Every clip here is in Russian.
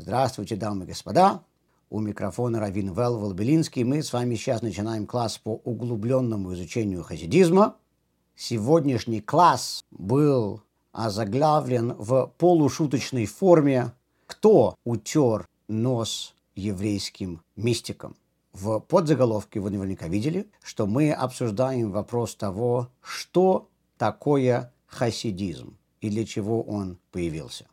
Здравствуйте, дамы и господа. У микрофона Равин Вэл Волбелинский. Мы с вами сейчас начинаем класс по углубленному изучению хасидизма. Сегодняшний класс был озаглавлен в полушуточной форме «Кто утер нос еврейским мистикам?» В подзаголовке вы наверняка видели, что мы обсуждаем вопрос того, что такое хасидизм и для чего он появился.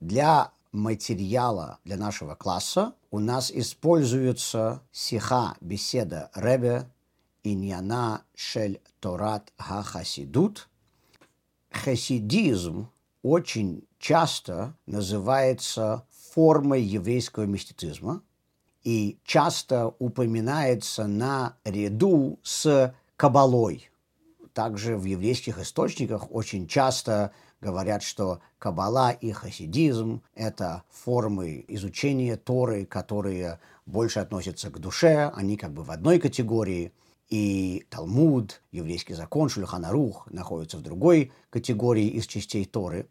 Для материала для нашего класса у нас используется сиха, беседа Ребе, иньяна шель торат ха-хасидут. Хасидизм очень часто называется формой еврейского мистицизма и часто упоминается на ряду с кабалой. Также в еврейских источниках очень часто говорят, что Каббала и хасидизм – это формы изучения Торы, которые больше относятся к душе, они как бы в одной категории. И Талмуд, еврейский закон, Шульханарух находятся в другой категории из частей Торы.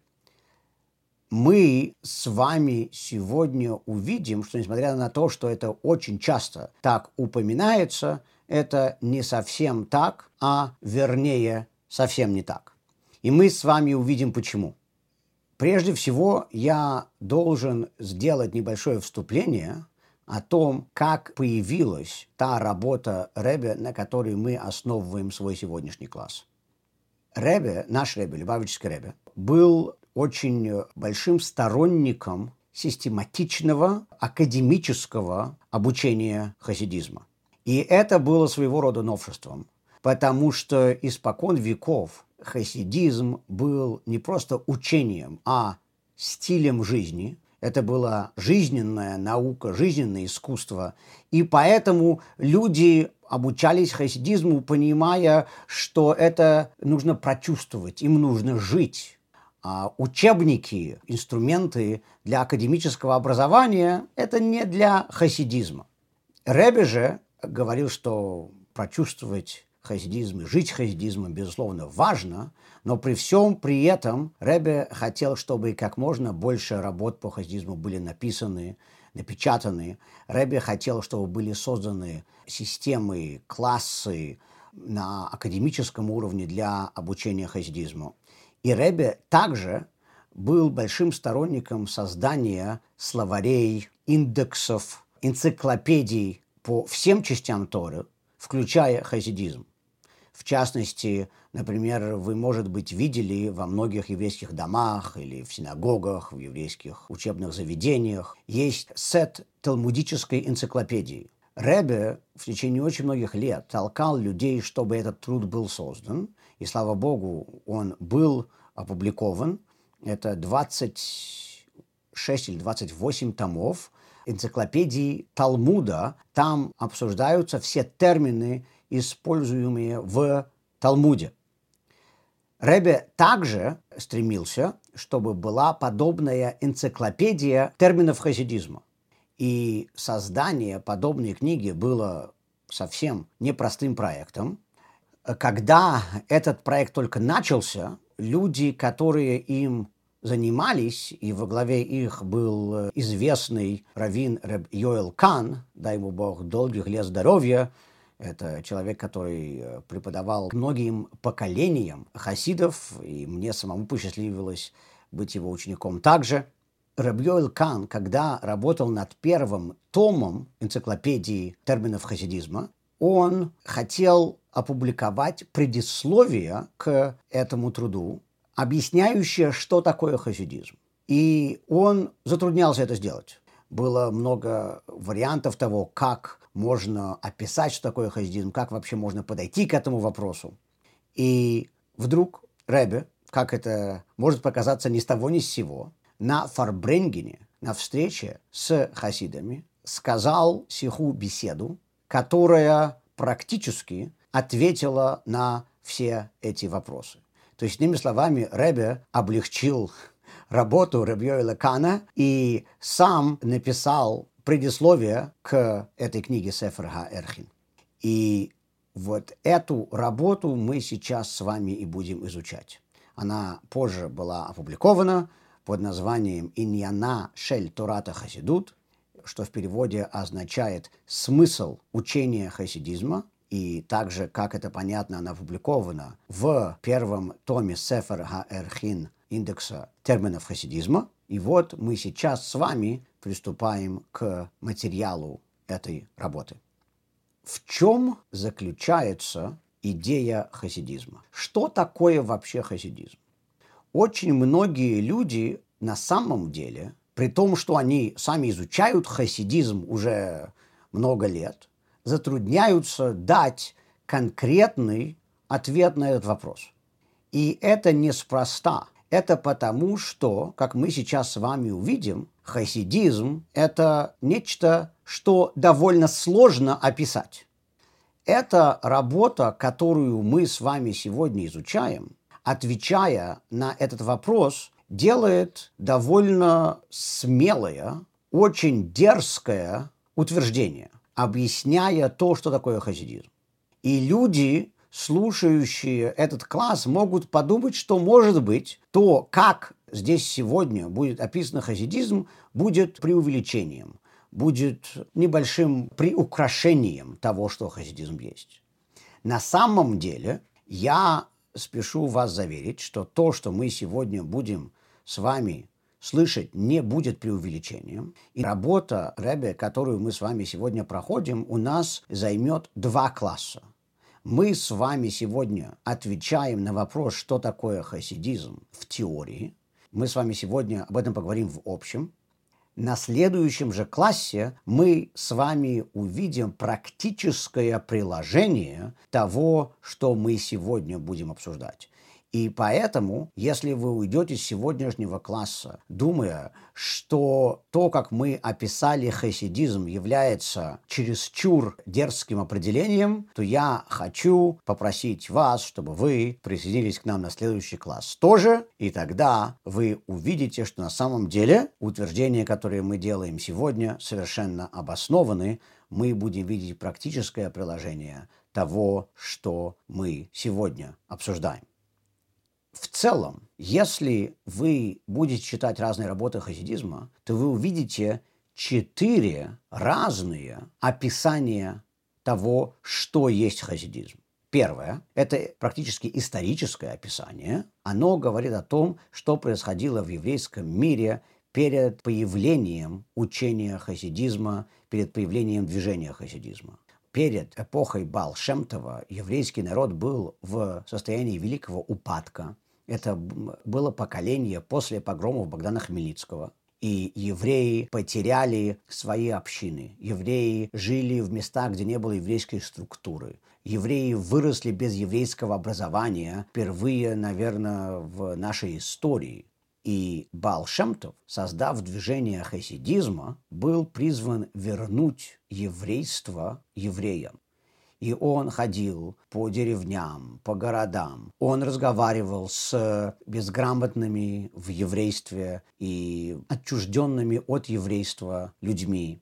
Мы с вами сегодня увидим, что несмотря на то, что это очень часто так упоминается, это не совсем так, а вернее совсем не так. И мы с вами увидим почему. Прежде всего, я должен сделать небольшое вступление о том, как появилась та работа Ребе, на которой мы основываем свой сегодняшний класс. Ребе, наш Ребе, Любавический Ребе, был очень большим сторонником систематичного академического обучения хасидизма. И это было своего рода новшеством, потому что испокон веков хасидизм был не просто учением, а стилем жизни. Это была жизненная наука, жизненное искусство. И поэтому люди обучались хасидизму, понимая, что это нужно прочувствовать, им нужно жить. А учебники, инструменты для академического образования – это не для хасидизма. Ребе же говорил, что прочувствовать хасидизм и жить хасидизмом, безусловно, важно, но при всем при этом Ребе хотел, чтобы как можно больше работ по хасидизму были написаны, напечатаны. Ребе хотел, чтобы были созданы системы, классы на академическом уровне для обучения хасидизму. И Ребе также был большим сторонником создания словарей, индексов, энциклопедий по всем частям Торы, включая хасидизм. В частности, например, вы, может быть, видели во многих еврейских домах или в синагогах, в еврейских учебных заведениях есть сет талмудической энциклопедии. Ребе в течение очень многих лет толкал людей, чтобы этот труд был создан, и, слава Богу, он был опубликован. Это 26 или 28 томов энциклопедии Талмуда. Там обсуждаются все термины используемые в Талмуде. Ребе также стремился, чтобы была подобная энциклопедия терминов хасидизма. И создание подобной книги было совсем непростым проектом. Когда этот проект только начался, люди, которые им занимались, и во главе их был известный раввин Реб Йоэл Кан, дай ему Бог долгих лет здоровья, это человек, который э, преподавал многим поколениям хасидов, и мне самому посчастливилось быть его учеником также. Рабьёэл Кан, когда работал над первым томом энциклопедии терминов хасидизма, он хотел опубликовать предисловие к этому труду, объясняющее, что такое хасидизм. И он затруднялся это сделать. Было много вариантов того, как можно описать, что такое хасидизм, как вообще можно подойти к этому вопросу. И вдруг Ребе, как это может показаться ни с того ни с сего, на Фарбренгене, на встрече с хасидами, сказал сиху беседу, которая практически ответила на все эти вопросы. То есть, иными словами, Ребе облегчил работу Рабьёйла Кана и сам написал предисловие к этой книге Сефер Эрхин. И вот эту работу мы сейчас с вами и будем изучать. Она позже была опубликована под названием «Иньяна Шель Турата Хасидут», что в переводе означает «смысл учения хасидизма», и также, как это понятно, она опубликована в первом томе Сефер Хаэрхин индекса терминов хасидизма. И вот мы сейчас с вами приступаем к материалу этой работы. В чем заключается идея хасидизма? Что такое вообще хасидизм? Очень многие люди на самом деле, при том, что они сами изучают хасидизм уже много лет, затрудняются дать конкретный ответ на этот вопрос. И это неспроста. Это потому, что, как мы сейчас с вами увидим, хасидизм – это нечто, что довольно сложно описать. Это работа, которую мы с вами сегодня изучаем, отвечая на этот вопрос, делает довольно смелое, очень дерзкое утверждение – объясняя то, что такое хасидизм. И люди, слушающие этот класс, могут подумать, что, может быть, то, как здесь сегодня будет описан хасидизм, будет преувеличением, будет небольшим приукрашением того, что хасидизм есть. На самом деле, я спешу вас заверить, что то, что мы сегодня будем с вами слышать не будет преувеличением. И работа Ребе, которую мы с вами сегодня проходим, у нас займет два класса. Мы с вами сегодня отвечаем на вопрос, что такое хасидизм в теории. Мы с вами сегодня об этом поговорим в общем. На следующем же классе мы с вами увидим практическое приложение того, что мы сегодня будем обсуждать. И поэтому, если вы уйдете с сегодняшнего класса, думая, что то, как мы описали хасидизм, является чересчур дерзким определением, то я хочу попросить вас, чтобы вы присоединились к нам на следующий класс тоже, и тогда вы увидите, что на самом деле утверждения, которые мы делаем сегодня, совершенно обоснованы, мы будем видеть практическое приложение того, что мы сегодня обсуждаем. В целом, если вы будете читать разные работы хасидизма, то вы увидите четыре разные описания того, что есть хасидизм. Первое – это практически историческое описание. Оно говорит о том, что происходило в еврейском мире перед появлением учения хасидизма, перед появлением движения хасидизма. Перед эпохой Балшемтова еврейский народ был в состоянии великого упадка. Это было поколение после погромов Богдана Хмельницкого. И евреи потеряли свои общины. Евреи жили в местах, где не было еврейской структуры. Евреи выросли без еврейского образования впервые, наверное, в нашей истории. И Бал Шемтов, создав движение хасидизма, был призван вернуть еврейство евреям. И он ходил по деревням, по городам. Он разговаривал с безграмотными в еврействе и отчужденными от еврейства людьми.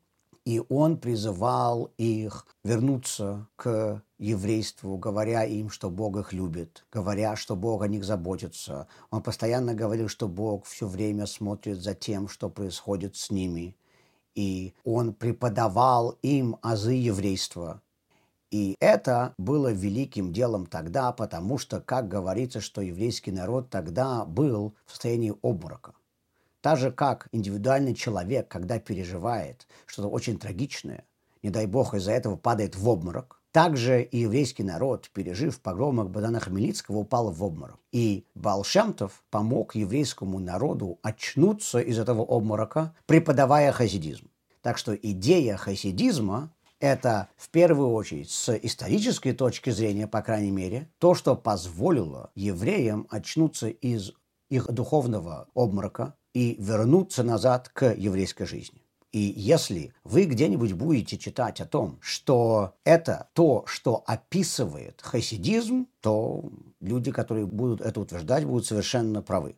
И он призывал их вернуться к еврейству, говоря им, что Бог их любит, говоря, что Бог о них заботится. Он постоянно говорил, что Бог все время смотрит за тем, что происходит с ними. И он преподавал им азы еврейства, и это было великим делом тогда, потому что, как говорится, что еврейский народ тогда был в состоянии обморока. Так же, как индивидуальный человек, когда переживает что-то очень трагичное, не дай бог из-за этого падает в обморок, также и еврейский народ, пережив погромах Богдана Хмельницкого, упал в обморок. И Балшемтов помог еврейскому народу очнуться из этого обморока, преподавая хасидизм. Так что идея хасидизма это в первую очередь с исторической точки зрения, по крайней мере, то, что позволило евреям очнуться из их духовного обморока и вернуться назад к еврейской жизни. И если вы где-нибудь будете читать о том, что это то, что описывает хасидизм, то люди, которые будут это утверждать, будут совершенно правы.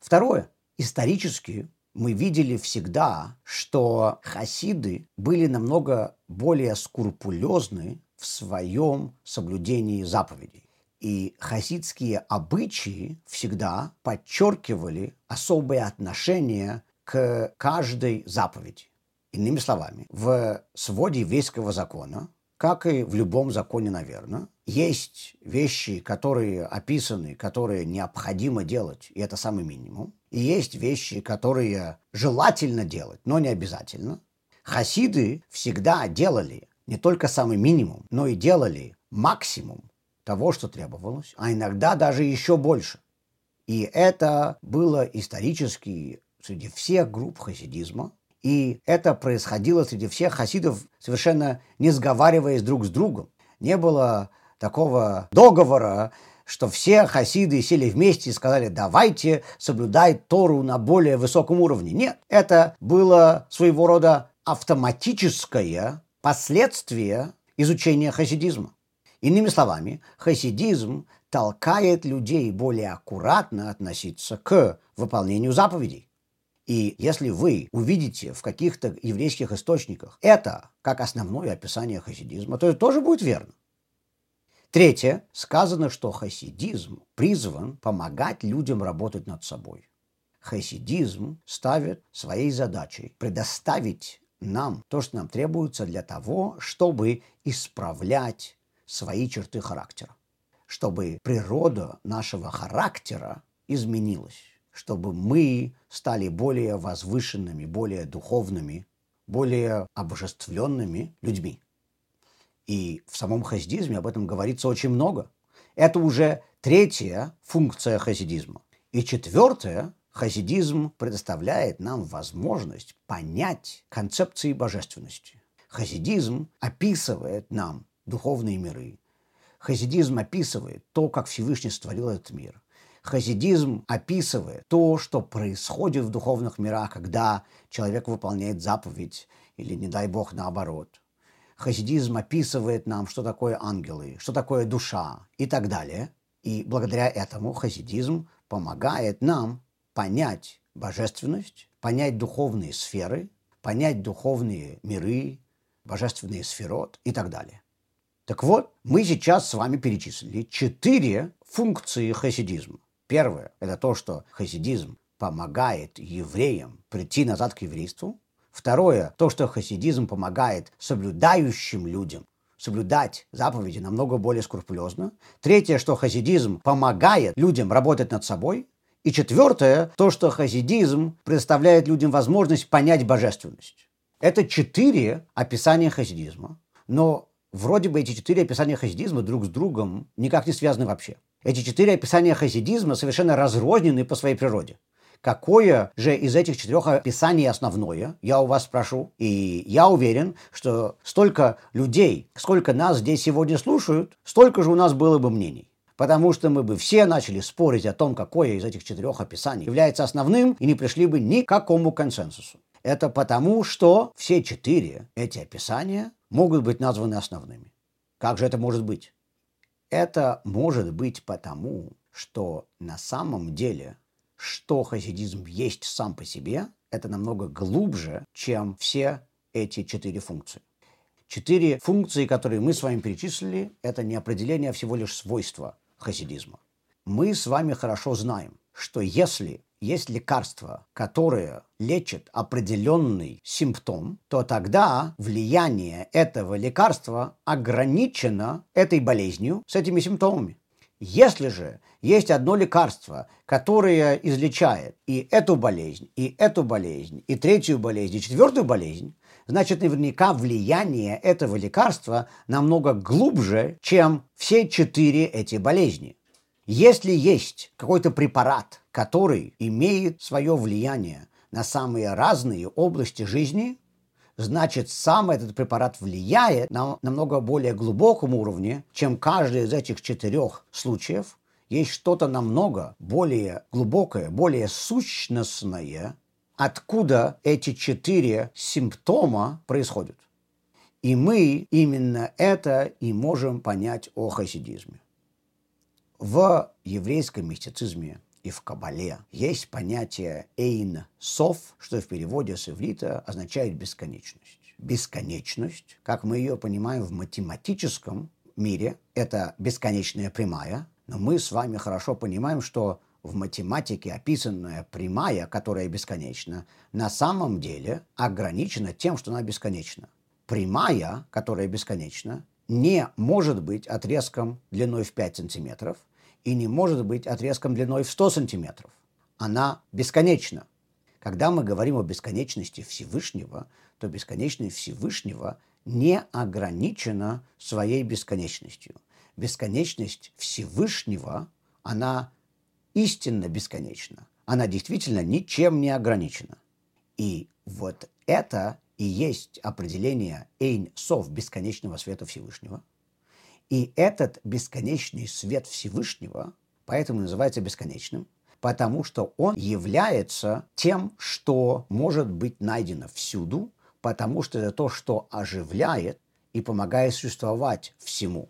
Второе. Исторически мы видели всегда, что хасиды были намного более скрупулезны в своем соблюдении заповедей. И хасидские обычаи всегда подчеркивали особое отношение к каждой заповеди. Иными словами, в своде еврейского закона, как и в любом законе, наверное, есть вещи, которые описаны, которые необходимо делать, и это самый минимум. И есть вещи, которые желательно делать, но не обязательно. Хасиды всегда делали не только самый минимум, но и делали максимум того, что требовалось, а иногда даже еще больше. И это было исторически среди всех групп хасидизма, и это происходило среди всех хасидов, совершенно не сговариваясь друг с другом. Не было такого договора, что все хасиды сели вместе и сказали, давайте соблюдать Тору на более высоком уровне. Нет, это было своего рода автоматическое последствие изучения хасидизма. Иными словами, хасидизм толкает людей более аккуратно относиться к выполнению заповедей. И если вы увидите в каких-то еврейских источниках это как основное описание хасидизма, то это тоже будет верно. Третье. Сказано, что хасидизм призван помогать людям работать над собой. Хасидизм ставит своей задачей предоставить нам то, что нам требуется для того, чтобы исправлять свои черты характера, чтобы природа нашего характера изменилась, чтобы мы стали более возвышенными, более духовными, более обожествленными людьми. И в самом хасидизме об этом говорится очень много. Это уже третья функция хасидизма. И четвертая, хасидизм предоставляет нам возможность понять концепции божественности. Хасидизм описывает нам духовные миры. Хасидизм описывает то, как Всевышний створил этот мир. Хасидизм описывает то, что происходит в духовных мирах, когда человек выполняет заповедь или, не дай бог, наоборот – хасидизм описывает нам, что такое ангелы, что такое душа и так далее. И благодаря этому хасидизм помогает нам понять божественность, понять духовные сферы, понять духовные миры, божественные сферот и так далее. Так вот, мы сейчас с вами перечислили четыре функции хасидизма. Первое – это то, что хасидизм помогает евреям прийти назад к еврейству. Второе, то, что хасидизм помогает соблюдающим людям соблюдать заповеди намного более скрупулезно. Третье, что хасидизм помогает людям работать над собой. И четвертое, то, что хасидизм предоставляет людям возможность понять божественность. Это четыре описания хасидизма. Но вроде бы эти четыре описания хасидизма друг с другом никак не связаны вообще. Эти четыре описания хасидизма совершенно разрознены по своей природе. Какое же из этих четырех описаний основное, я у вас спрошу. И я уверен, что столько людей, сколько нас здесь сегодня слушают, столько же у нас было бы мнений. Потому что мы бы все начали спорить о том, какое из этих четырех описаний является основным, и не пришли бы ни к какому консенсусу. Это потому, что все четыре эти описания могут быть названы основными. Как же это может быть? Это может быть потому, что на самом деле что хасидизм есть сам по себе, это намного глубже, чем все эти четыре функции. Четыре функции, которые мы с вами перечислили, это не определение, а всего лишь свойства хасидизма. Мы с вами хорошо знаем, что если есть лекарство, которое лечит определенный симптом, то тогда влияние этого лекарства ограничено этой болезнью с этими симптомами. Если же есть одно лекарство, которое излечает и эту болезнь, и эту болезнь, и третью болезнь, и четвертую болезнь, значит наверняка влияние этого лекарства намного глубже, чем все четыре эти болезни. Если есть какой-то препарат, который имеет свое влияние на самые разные области жизни, значит, сам этот препарат влияет на намного более глубоком уровне, чем каждый из этих четырех случаев. Есть что-то намного более глубокое, более сущностное, откуда эти четыре симптома происходят. И мы именно это и можем понять о хасидизме. В еврейском мистицизме и в Кабале есть понятие «эйн сов», что в переводе с иврита означает «бесконечность». Бесконечность, как мы ее понимаем в математическом мире – это бесконечная прямая, но мы с вами хорошо понимаем, что в математике описанная прямая, которая бесконечна, на самом деле ограничена тем, что она бесконечна. Прямая, которая бесконечна, не может быть отрезком длиной в 5 сантиметров и не может быть отрезком длиной в 100 сантиметров. Она бесконечна. Когда мы говорим о бесконечности Всевышнего, то бесконечность Всевышнего не ограничена своей бесконечностью. Бесконечность Всевышнего, она истинно бесконечна. Она действительно ничем не ограничена. И вот это и есть определение Эйн Сов бесконечного света Всевышнего. И этот бесконечный свет Всевышнего поэтому называется бесконечным, потому что он является тем, что может быть найдено всюду, потому что это то, что оживляет и помогает существовать всему.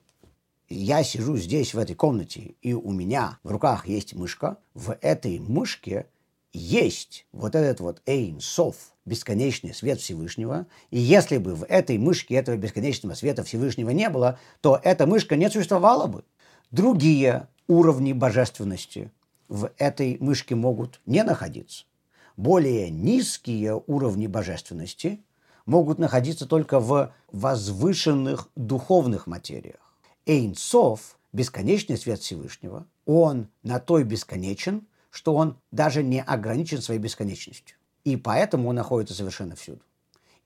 Я сижу здесь, в этой комнате, и у меня в руках есть мышка, в этой мышке есть вот этот вот Эйн Сов, бесконечный свет Всевышнего. И если бы в этой мышке этого бесконечного света Всевышнего не было, то эта мышка не существовала бы. Другие уровни божественности в этой мышке могут не находиться. Более низкие уровни божественности могут находиться только в возвышенных духовных материях. Эйнсов, бесконечный свет Всевышнего, он на той бесконечен, что он даже не ограничен своей бесконечностью. И поэтому он находится совершенно всюду.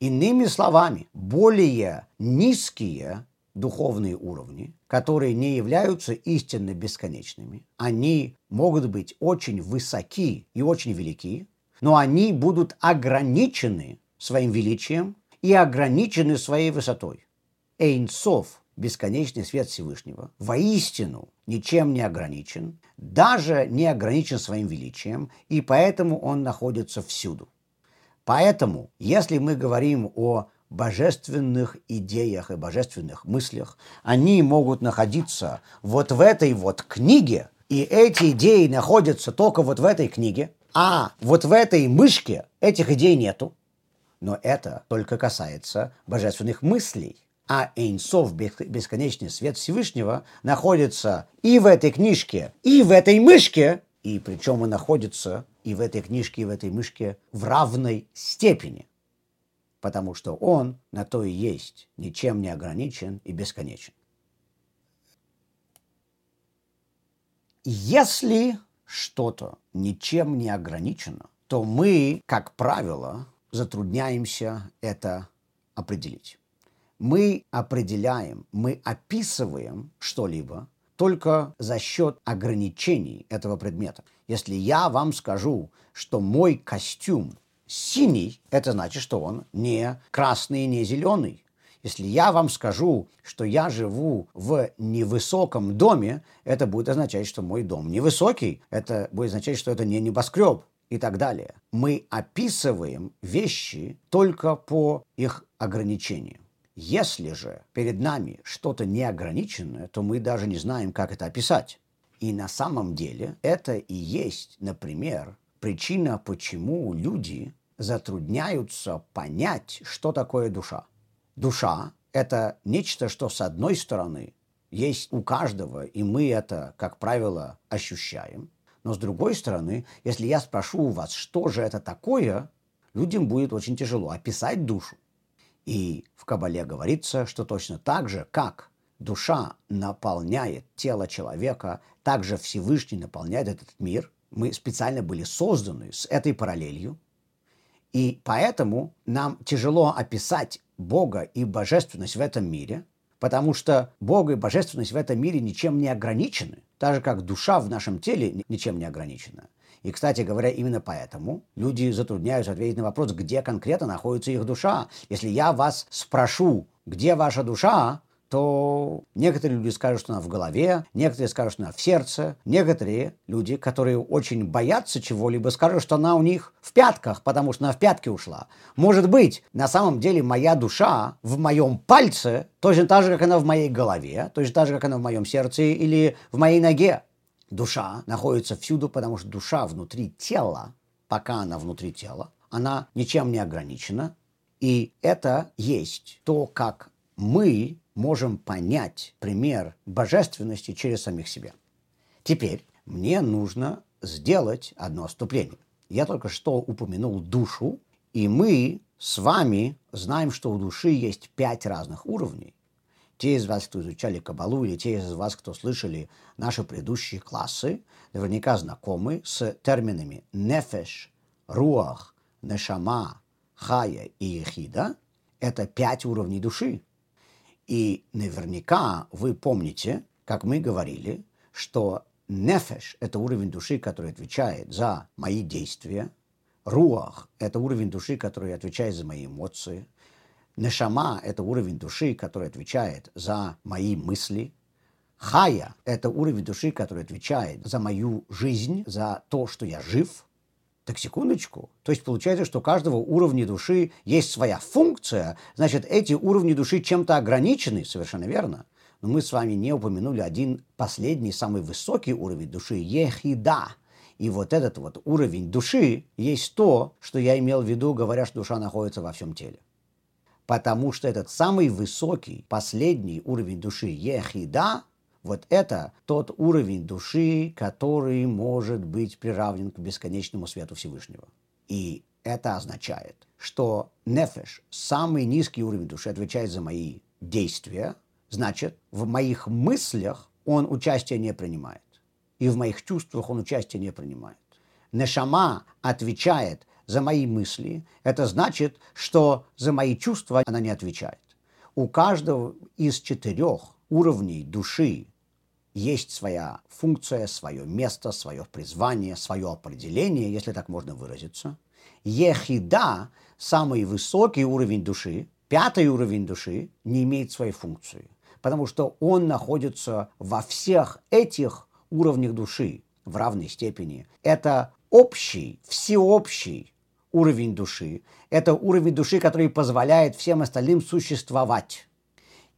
Иными словами, более низкие духовные уровни, которые не являются истинно бесконечными, они могут быть очень высоки и очень велики, но они будут ограничены своим величием и ограничены своей высотой. Эйнсов бесконечный свет Всевышнего, воистину ничем не ограничен, даже не ограничен своим величием, и поэтому он находится всюду. Поэтому, если мы говорим о божественных идеях и божественных мыслях, они могут находиться вот в этой вот книге, и эти идеи находятся только вот в этой книге, а вот в этой мышке этих идей нету. Но это только касается божественных мыслей а Эйнсов, бесконечный свет Всевышнего, находится и в этой книжке, и в этой мышке, и причем он находится и в этой книжке, и в этой мышке в равной степени, потому что он на то и есть, ничем не ограничен и бесконечен. Если что-то ничем не ограничено, то мы, как правило, затрудняемся это определить мы определяем, мы описываем что-либо только за счет ограничений этого предмета. Если я вам скажу, что мой костюм синий, это значит, что он не красный, не зеленый. Если я вам скажу, что я живу в невысоком доме, это будет означать, что мой дом невысокий. Это будет означать, что это не небоскреб и так далее. Мы описываем вещи только по их ограничениям. Если же перед нами что-то неограниченное, то мы даже не знаем, как это описать. И на самом деле это и есть, например, причина, почему люди затрудняются понять, что такое душа. Душа – это нечто, что с одной стороны есть у каждого, и мы это, как правило, ощущаем. Но с другой стороны, если я спрошу у вас, что же это такое, людям будет очень тяжело описать душу. И в Кабале говорится, что точно так же, как душа наполняет тело человека, так же Всевышний наполняет этот мир. Мы специально были созданы с этой параллелью. И поэтому нам тяжело описать Бога и божественность в этом мире, потому что Бог и божественность в этом мире ничем не ограничены, так же как душа в нашем теле ничем не ограничена. И, кстати говоря, именно поэтому люди затрудняются ответить на вопрос, где конкретно находится их душа. Если я вас спрошу, где ваша душа, то некоторые люди скажут, что она в голове, некоторые скажут, что она в сердце, некоторые люди, которые очень боятся чего-либо, скажут, что она у них в пятках, потому что она в пятки ушла. Может быть, на самом деле моя душа в моем пальце точно так же, как она в моей голове, точно так же, как она в моем сердце или в моей ноге. Душа находится всюду, потому что душа внутри тела, пока она внутри тела, она ничем не ограничена. И это есть то, как мы можем понять пример божественности через самих себя. Теперь мне нужно сделать одно отступление. Я только что упомянул душу, и мы с вами знаем, что у души есть пять разных уровней. Те из вас, кто изучали Кабалу, или те из вас, кто слышали наши предыдущие классы, наверняка знакомы с терминами нефеш, руах, нешама, хая и ехида. Это пять уровней души. И наверняка вы помните, как мы говорили, что нефеш – это уровень души, который отвечает за мои действия. Руах – это уровень души, который отвечает за мои эмоции – Нешама – это уровень души, который отвечает за мои мысли. Хая – это уровень души, который отвечает за мою жизнь, за то, что я жив. Так секундочку. То есть получается, что у каждого уровня души есть своя функция, значит, эти уровни души чем-то ограничены, совершенно верно. Но мы с вами не упомянули один последний, самый высокий уровень души – ехида. И вот этот вот уровень души есть то, что я имел в виду, говоря, что душа находится во всем теле потому что этот самый высокий, последний уровень души ехида, вот это тот уровень души, который может быть приравнен к бесконечному свету Всевышнего. И это означает, что нефеш, самый низкий уровень души, отвечает за мои действия, значит, в моих мыслях он участие не принимает. И в моих чувствах он участие не принимает. Нешама отвечает за мои мысли, это значит, что за мои чувства она не отвечает. У каждого из четырех уровней души есть своя функция, свое место, свое призвание, свое определение, если так можно выразиться. Ехида, самый высокий уровень души, пятый уровень души, не имеет своей функции, потому что он находится во всех этих уровнях души в равной степени. Это общий, всеобщий уровень души. Это уровень души, который позволяет всем остальным существовать.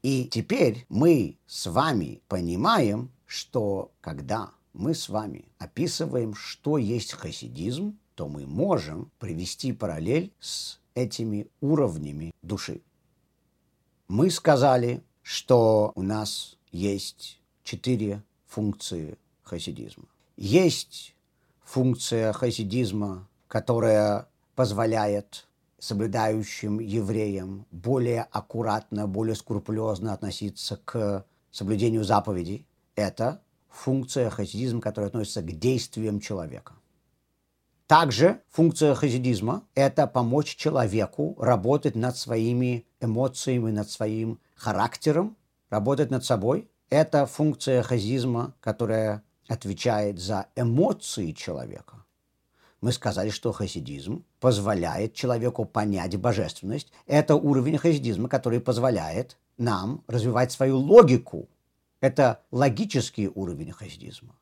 И теперь мы с вами понимаем, что когда мы с вами описываем, что есть хасидизм, то мы можем привести параллель с этими уровнями души. Мы сказали, что у нас есть четыре функции хасидизма. Есть функция хасидизма, которая позволяет соблюдающим евреям более аккуратно, более скрупулезно относиться к соблюдению заповедей. Это функция хасидизма, которая относится к действиям человека. Также функция хасидизма – это помочь человеку работать над своими эмоциями, над своим характером, работать над собой. Это функция хасидизма, которая отвечает за эмоции человека. Мы сказали, что хасидизм позволяет человеку понять божественность. Это уровень хасидизма, который позволяет нам развивать свою логику. Это логический уровень хасидизма.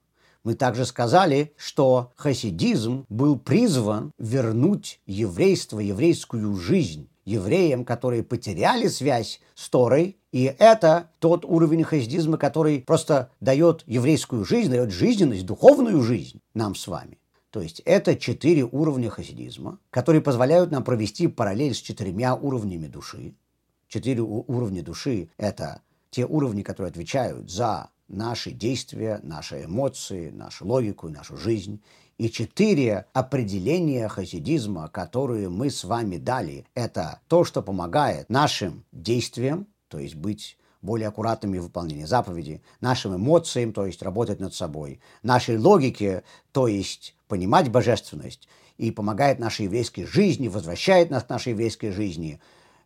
Мы также сказали, что хасидизм был призван вернуть еврейство, еврейскую жизнь евреям, которые потеряли связь с Торой, и это тот уровень хасидизма, который просто дает еврейскую жизнь, дает жизненность, духовную жизнь нам с вами. То есть это четыре уровня хасидизма, которые позволяют нам провести параллель с четырьмя уровнями души. Четыре уровня души – это те уровни, которые отвечают за наши действия, наши эмоции, нашу логику нашу жизнь. И четыре определения хасидизма, которые мы с вами дали, это то, что помогает нашим действиям, то есть быть более аккуратными в выполнении заповедей, нашим эмоциям, то есть работать над собой, нашей логике, то есть понимать божественность и помогает нашей еврейской жизни, возвращает нас к нашей еврейской жизни.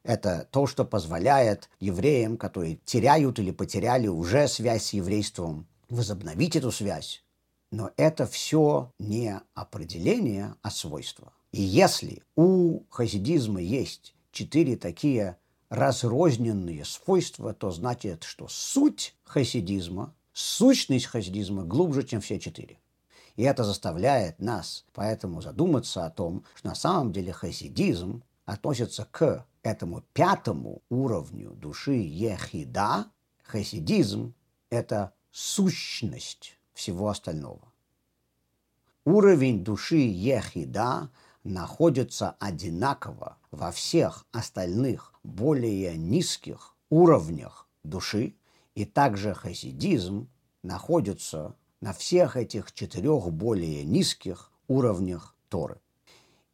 Это то, что позволяет евреям, которые теряют или потеряли уже связь с еврейством, возобновить эту связь. Но это все не определение, а свойство. И если у хасидизма есть четыре такие разрозненные свойства, то значит, что суть хасидизма, сущность хасидизма глубже, чем все четыре. И это заставляет нас поэтому задуматься о том, что на самом деле хасидизм относится к этому пятому уровню души ехида. Хасидизм – это сущность всего остального. Уровень души ехида находится одинаково во всех остальных более низких уровнях души, и также хасидизм находится на всех этих четырех более низких уровнях Торы.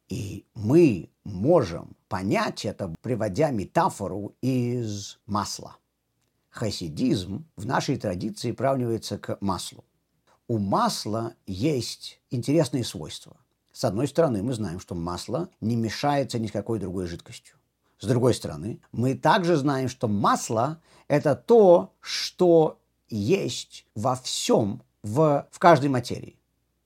И мы можем понять это, приводя метафору из масла. Хасидизм в нашей традиции приравнивается к маслу. У масла есть интересные свойства. С одной стороны, мы знаем, что масло не мешается ни с какой другой жидкостью. С другой стороны, мы также знаем, что масло – это то, что есть во всем, в, в каждой материи.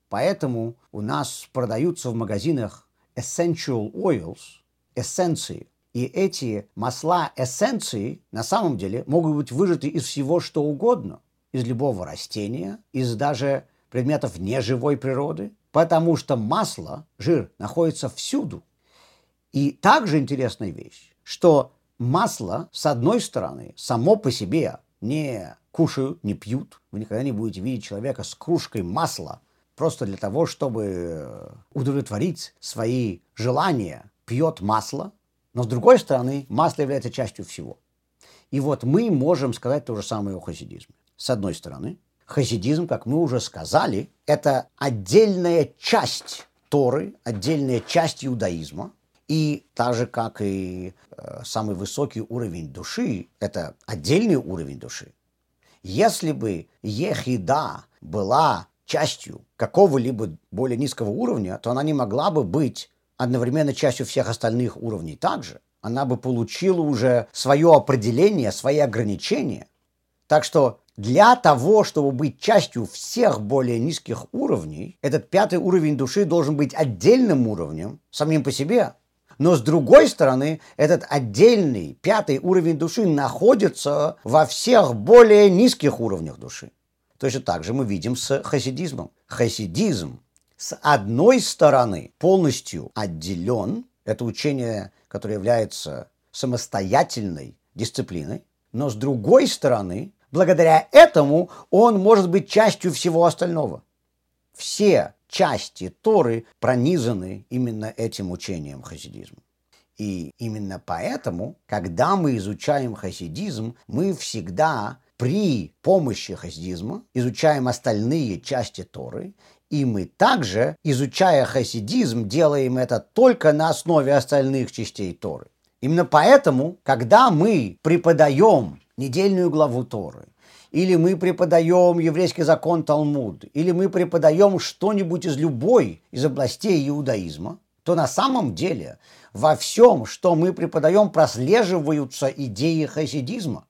Поэтому у нас продаются в магазинах essential oils, эссенции. И эти масла эссенции на самом деле могут быть выжаты из всего, что угодно. Из любого растения, из даже предметов неживой природы, потому что масло, жир, находится всюду. И также интересная вещь, что масло, с одной стороны, само по себе не кушают, не пьют. Вы никогда не будете видеть человека с кружкой масла просто для того, чтобы удовлетворить свои желания. Пьет масло, но с другой стороны, масло является частью всего. И вот мы можем сказать то же самое о хасидизме. С одной стороны, хасидизм, как мы уже сказали, это отдельная часть Торы, отдельная часть иудаизма, и так же, как и э, самый высокий уровень души, это отдельный уровень души. Если бы ехида была частью какого-либо более низкого уровня, то она не могла бы быть одновременно частью всех остальных уровней также. Она бы получила уже свое определение, свои ограничения. Так что для того, чтобы быть частью всех более низких уровней, этот пятый уровень души должен быть отдельным уровнем самим по себе, но с другой стороны, этот отдельный пятый уровень души находится во всех более низких уровнях души. Точно так же мы видим с хасидизмом. Хасидизм с одной стороны полностью отделен, это учение, которое является самостоятельной дисциплиной, но с другой стороны, благодаря этому он может быть частью всего остального. Все части Торы пронизаны именно этим учением хасидизма. И именно поэтому, когда мы изучаем хасидизм, мы всегда при помощи хасидизма изучаем остальные части Торы, и мы также, изучая хасидизм, делаем это только на основе остальных частей Торы. Именно поэтому, когда мы преподаем недельную главу Торы, или мы преподаем еврейский закон Талмуд, или мы преподаем что-нибудь из любой из областей иудаизма, то на самом деле во всем, что мы преподаем, прослеживаются идеи хасидизма.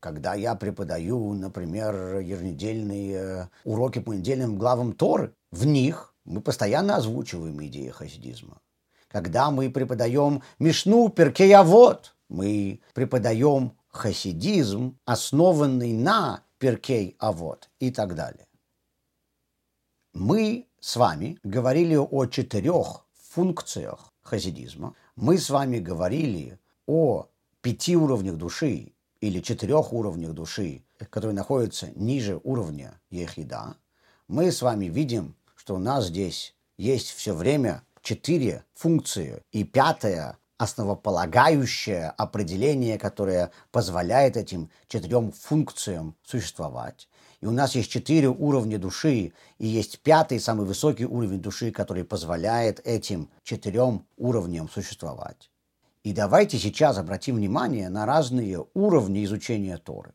Когда я преподаю, например, еженедельные уроки по недельным главам Торы, в них мы постоянно озвучиваем идеи хасидизма. Когда мы преподаем Мишну Перкеявод, мы преподаем хасидизм, основанный на Перкей Авод и так далее. Мы с вами говорили о четырех функциях хасидизма. Мы с вами говорили о пяти уровнях души или четырех уровнях души, которые находятся ниже уровня ехида. Мы с вами видим, что у нас здесь есть все время четыре функции, и пятая основополагающее определение, которое позволяет этим четырем функциям существовать. И у нас есть четыре уровня души, и есть пятый, самый высокий уровень души, который позволяет этим четырем уровням существовать. И давайте сейчас обратим внимание на разные уровни изучения Торы.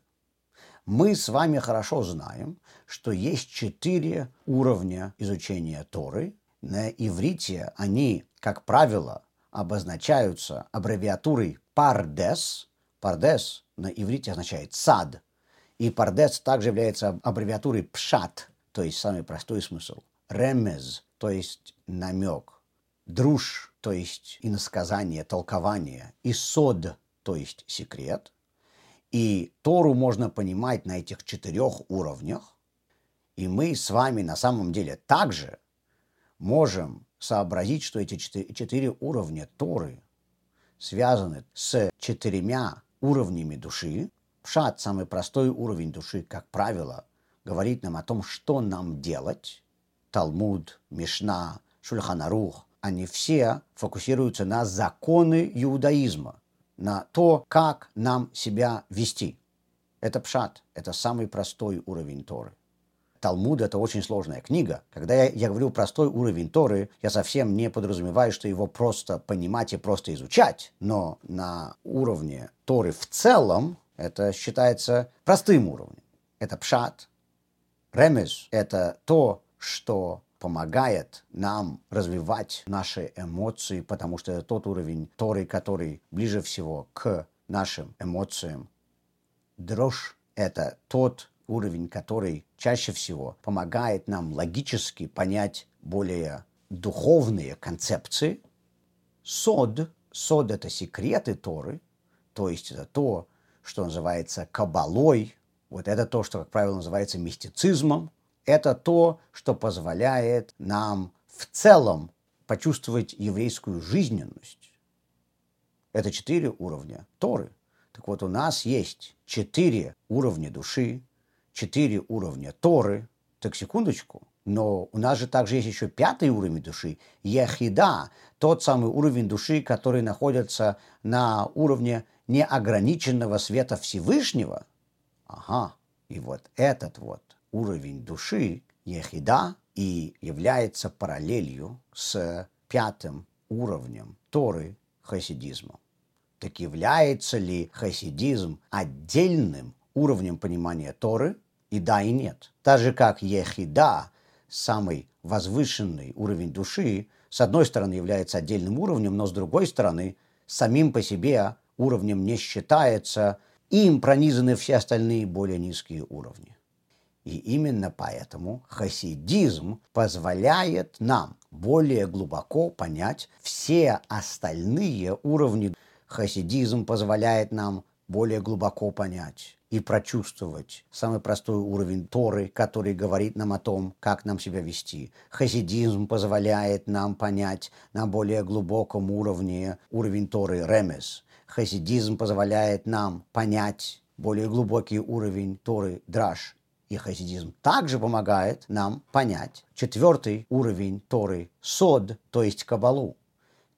Мы с вами хорошо знаем, что есть четыре уровня изучения Торы. На иврите они, как правило, обозначаются аббревиатурой «пардес». «Пардес» на иврите означает «сад». И «пардес» также является аббревиатурой «пшат», то есть самый простой смысл. «Ремез», то есть намек. «Друж», то есть иносказание, толкование. И «сод», то есть секрет. И Тору можно понимать на этих четырех уровнях. И мы с вами на самом деле также можем сообразить, что эти четыре, четыре уровня Торы связаны с четырьмя уровнями души. Пшат, самый простой уровень души, как правило, говорит нам о том, что нам делать. Талмуд, Мишна, Шульханарух, они все фокусируются на законы иудаизма, на то, как нам себя вести. Это пшат, это самый простой уровень Торы. Талмуд – это очень сложная книга. Когда я, я говорю простой уровень Торы, я совсем не подразумеваю, что его просто понимать и просто изучать. Но на уровне Торы в целом это считается простым уровнем. Это пшат. Ремес – это то, что помогает нам развивать наши эмоции, потому что это тот уровень Торы, который ближе всего к нашим эмоциям. Дрожь – это тот уровень, который чаще всего помогает нам логически понять более духовные концепции. Сод, сод – это секреты Торы, то есть это то, что называется кабалой, вот это то, что, как правило, называется мистицизмом, это то, что позволяет нам в целом почувствовать еврейскую жизненность. Это четыре уровня Торы. Так вот, у нас есть четыре уровня души, четыре уровня Торы, так секундочку, но у нас же также есть еще пятый уровень души, Ехида, тот самый уровень души, который находится на уровне неограниченного света Всевышнего. Ага, и вот этот вот уровень души, Ехида, и является параллелью с пятым уровнем Торы хасидизма. Так является ли хасидизм отдельным уровнем понимания Торы, и да, и нет. Так же, как Ехида, самый возвышенный уровень души, с одной стороны является отдельным уровнем, но с другой стороны, самим по себе уровнем не считается, им пронизаны все остальные более низкие уровни. И именно поэтому хасидизм позволяет нам более глубоко понять все остальные уровни. Хасидизм позволяет нам более глубоко понять и прочувствовать самый простой уровень Торы, который говорит нам о том, как нам себя вести. Хасидизм позволяет нам понять на более глубоком уровне уровень Торы Ремес. Хасидизм позволяет нам понять более глубокий уровень Торы Драш. И хасидизм также помогает нам понять четвертый уровень Торы Сод, то есть Кабалу.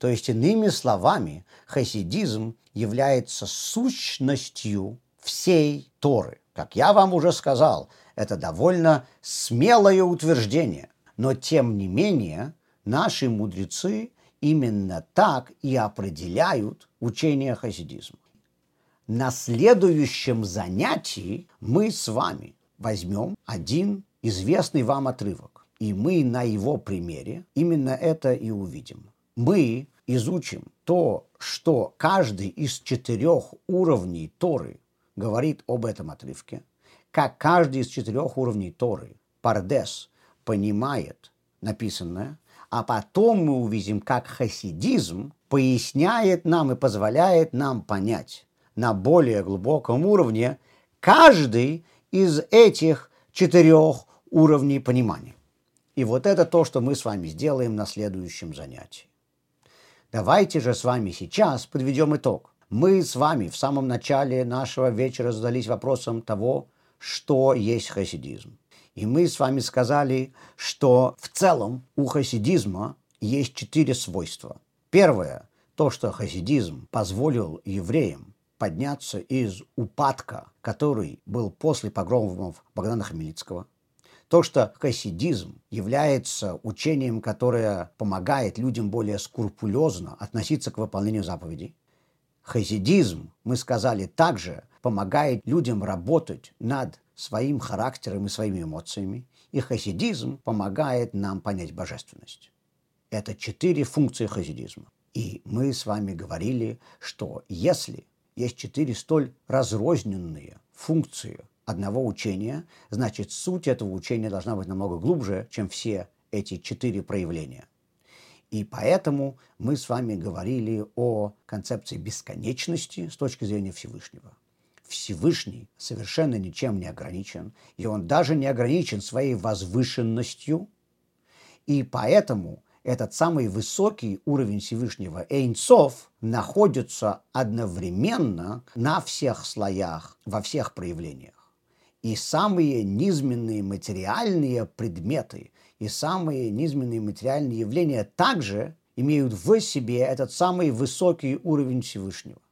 То есть, иными словами, хасидизм является сущностью всей Торы. Как я вам уже сказал, это довольно смелое утверждение, но тем не менее наши мудрецы именно так и определяют учение хасидизма. На следующем занятии мы с вами возьмем один известный вам отрывок, и мы на его примере именно это и увидим. Мы изучим то, что каждый из четырех уровней Торы говорит об этом отрывке, как каждый из четырех уровней Торы, Пардес, понимает написанное, а потом мы увидим, как хасидизм поясняет нам и позволяет нам понять на более глубоком уровне каждый из этих четырех уровней понимания. И вот это то, что мы с вами сделаем на следующем занятии. Давайте же с вами сейчас подведем итог. Мы с вами в самом начале нашего вечера задались вопросом того, что есть хасидизм. И мы с вами сказали, что в целом у хасидизма есть четыре свойства. Первое – то, что хасидизм позволил евреям подняться из упадка, который был после погромов Богдана Хмельницкого – то, что хасидизм является учением, которое помогает людям более скрупулезно относиться к выполнению заповедей. Хасидизм, мы сказали, также помогает людям работать над своим характером и своими эмоциями. И хасидизм помогает нам понять божественность. Это четыре функции хасидизма. И мы с вами говорили, что если есть четыре столь разрозненные функции одного учения, значит, суть этого учения должна быть намного глубже, чем все эти четыре проявления. И поэтому мы с вами говорили о концепции бесконечности с точки зрения Всевышнего. Всевышний совершенно ничем не ограничен, и он даже не ограничен своей возвышенностью, и поэтому этот самый высокий уровень Всевышнего Эйнцов находится одновременно на всех слоях, во всех проявлениях и самые низменные материальные предметы и самые низменные материальные явления также имеют в себе этот самый высокий уровень Всевышнего.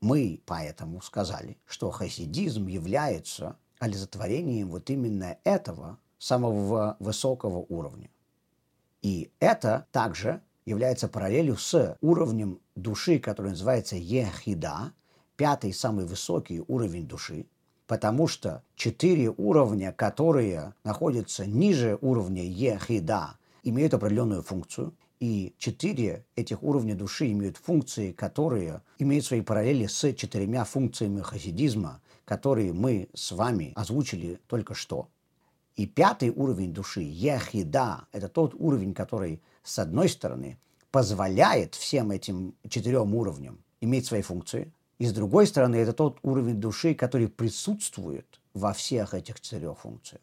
Мы поэтому сказали, что хасидизм является олицетворением вот именно этого самого высокого уровня. И это также является параллелью с уровнем души, который называется ехида, пятый самый высокий уровень души, потому что четыре уровня, которые находятся ниже уровня ехида, имеют определенную функцию, и четыре этих уровня души имеют функции, которые имеют свои параллели с четырьмя функциями хасидизма, которые мы с вами озвучили только что. И пятый уровень души, ехида, это тот уровень, который, с одной стороны, позволяет всем этим четырем уровням иметь свои функции, и с другой стороны, это тот уровень души, который присутствует во всех этих четырех функциях.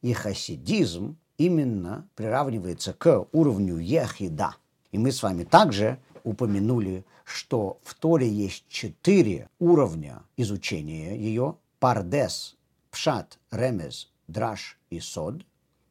И хасидизм именно приравнивается к уровню ехида. И мы с вами также упомянули, что в Торе есть четыре уровня изучения ее. Пардес, Пшат, Ремез, Драш и Сод.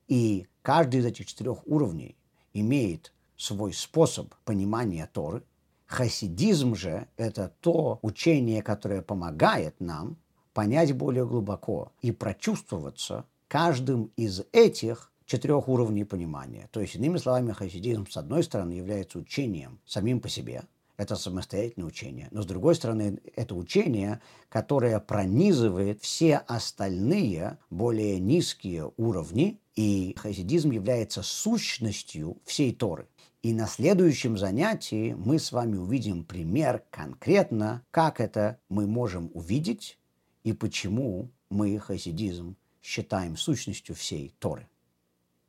И каждый из этих четырех уровней имеет свой способ понимания Торы. Хасидизм же – это то учение, которое помогает нам понять более глубоко и прочувствоваться каждым из этих четырех уровней понимания. То есть, иными словами, хасидизм, с одной стороны, является учением самим по себе, это самостоятельное учение, но с другой стороны, это учение, которое пронизывает все остальные, более низкие уровни, и хасидизм является сущностью всей Торы. И на следующем занятии мы с вами увидим пример конкретно, как это мы можем увидеть и почему мы хасидизм считаем сущностью всей Торы.